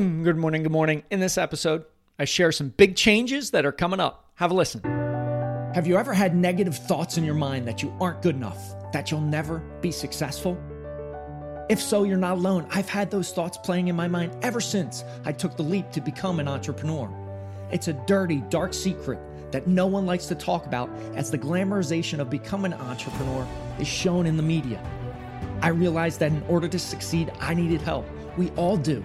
Boom! Good morning, good morning. In this episode, I share some big changes that are coming up. Have a listen. Have you ever had negative thoughts in your mind that you aren't good enough, that you'll never be successful? If so, you're not alone. I've had those thoughts playing in my mind ever since I took the leap to become an entrepreneur. It's a dirty, dark secret that no one likes to talk about as the glamorization of becoming an entrepreneur is shown in the media. I realized that in order to succeed, I needed help. We all do.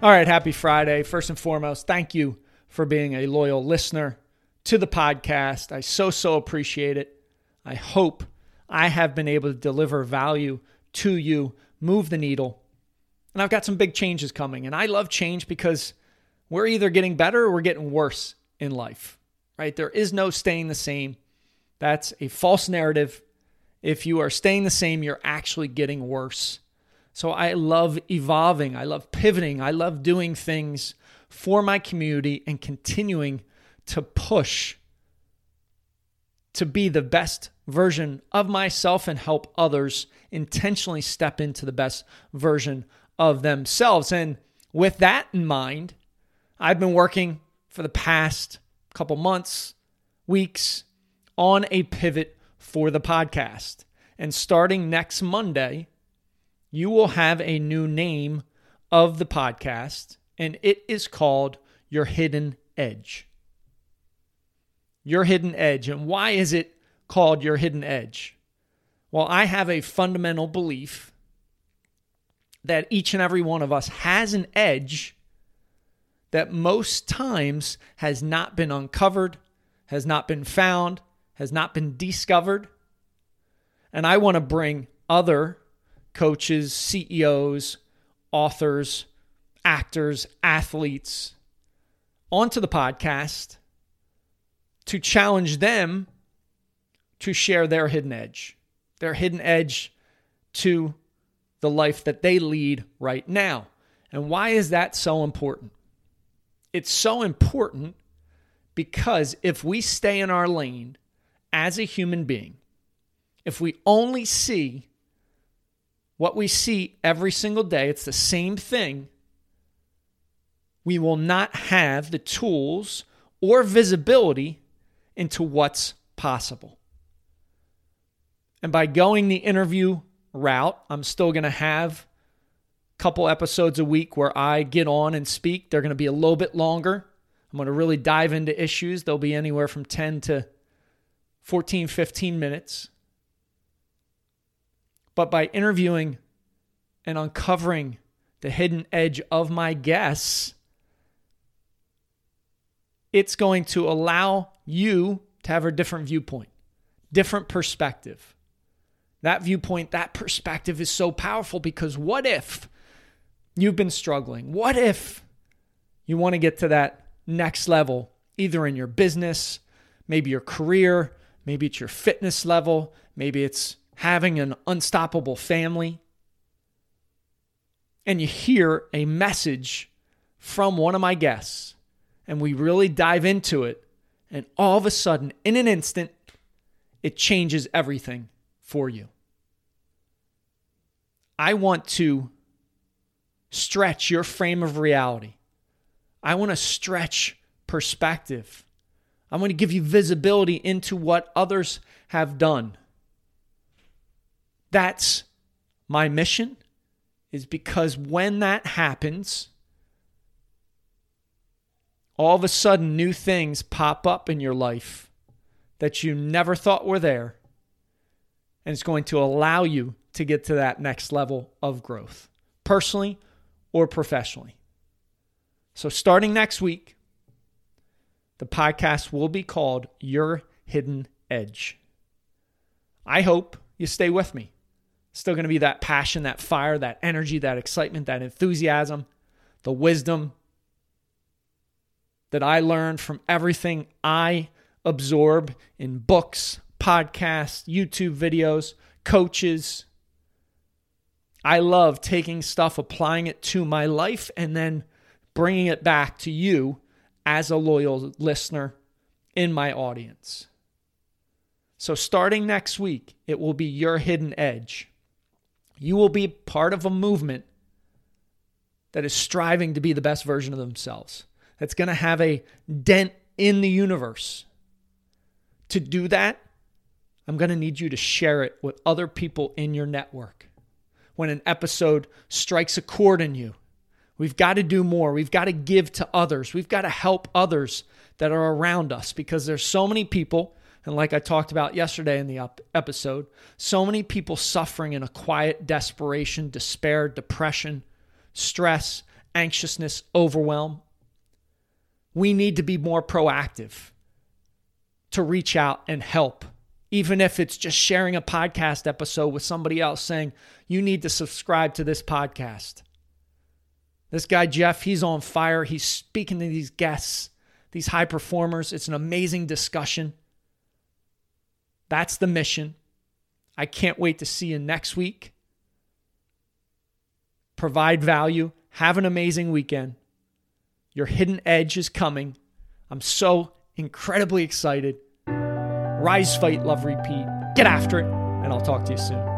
All right, happy Friday. First and foremost, thank you for being a loyal listener to the podcast. I so, so appreciate it. I hope I have been able to deliver value to you, move the needle. And I've got some big changes coming. And I love change because we're either getting better or we're getting worse in life, right? There is no staying the same. That's a false narrative. If you are staying the same, you're actually getting worse. So I love evolving. I love pivoting. I love doing things for my community and continuing to push to be the best version of myself and help others intentionally step into the best version of themselves. And with that in mind, I've been working for the past couple months, weeks on a pivot for the podcast. And starting next Monday, you will have a new name of the podcast, and it is called Your Hidden Edge. Your Hidden Edge. And why is it called Your Hidden Edge? Well, I have a fundamental belief that each and every one of us has an edge that most times has not been uncovered, has not been found, has not been discovered. And I want to bring other coaches, CEOs, authors, actors, athletes onto the podcast to challenge them to share their hidden edge, their hidden edge to the life that they lead right now. And why is that so important? It's so important because if we stay in our lane as a human being, if we only see what we see every single day, it's the same thing, we will not have the tools or visibility into what's possible. And by going the interview route, I'm still going to have a couple episodes a week where I get on and speak. They're going to be a little bit longer. I'm going to really dive into issues. They'll be anywhere from 10 to 14, 15 minutes. But by interviewing and uncovering the hidden edge of my guests, it's going to allow you to have a different viewpoint, different perspective. That viewpoint, that perspective is so powerful because what if you've been struggling? What if you want to get to that next level, either in your business, maybe your career, maybe it's your fitness level, maybe it's having an unstoppable family, and you hear a message from one of my guests, and we really dive into it, and all of a sudden, in an instant, it changes everything for you. I want to stretch your frame of reality. I want to stretch perspective. I want to give you visibility into what others have done. That's my mission is because when that happens, all of a sudden new things pop up in your life that you never thought were there. And it's going to allow you to get to that next level of growth, personally or professionally. So, starting next week, the podcast will be called Your Hidden Edge. I hope you stay with me. Still going to be that passion, that fire, that energy, that excitement, that enthusiasm, the wisdom, that I learned from everything I absorb in books, podcasts, YouTube videos, coaches. I love taking stuff, applying it to my life, and then bringing it back to you as a loyal listener in my audience. So, starting next week, it will be your hidden edge. You will be part of a movement that is striving to be the best version of themselves, that's going to have a dent in the universe. To do that, I'm going to need you to share it with other people in your network. When an episode strikes a chord in you, we've got to do more. We've got to give to others. We've got to help others that are around us because there's so many people and like I talked about yesterday in the episode, so many people suffering in a quiet desperation, despair, depression, stress, anxiousness, overwhelm. We need to be more proactive to reach out and help, even if it's just sharing a podcast episode with somebody else saying, you need to subscribe to this podcast. This guy, Jeff, he's on fire. He's speaking to these guests, these high performers. It's an amazing discussion. That's the mission. I can't wait to see you next week. Provide value. Have an amazing weekend. Your hidden edge is coming. I'm so incredibly excited. Rise, fight, love, repeat. Get after it, and I'll talk to you soon.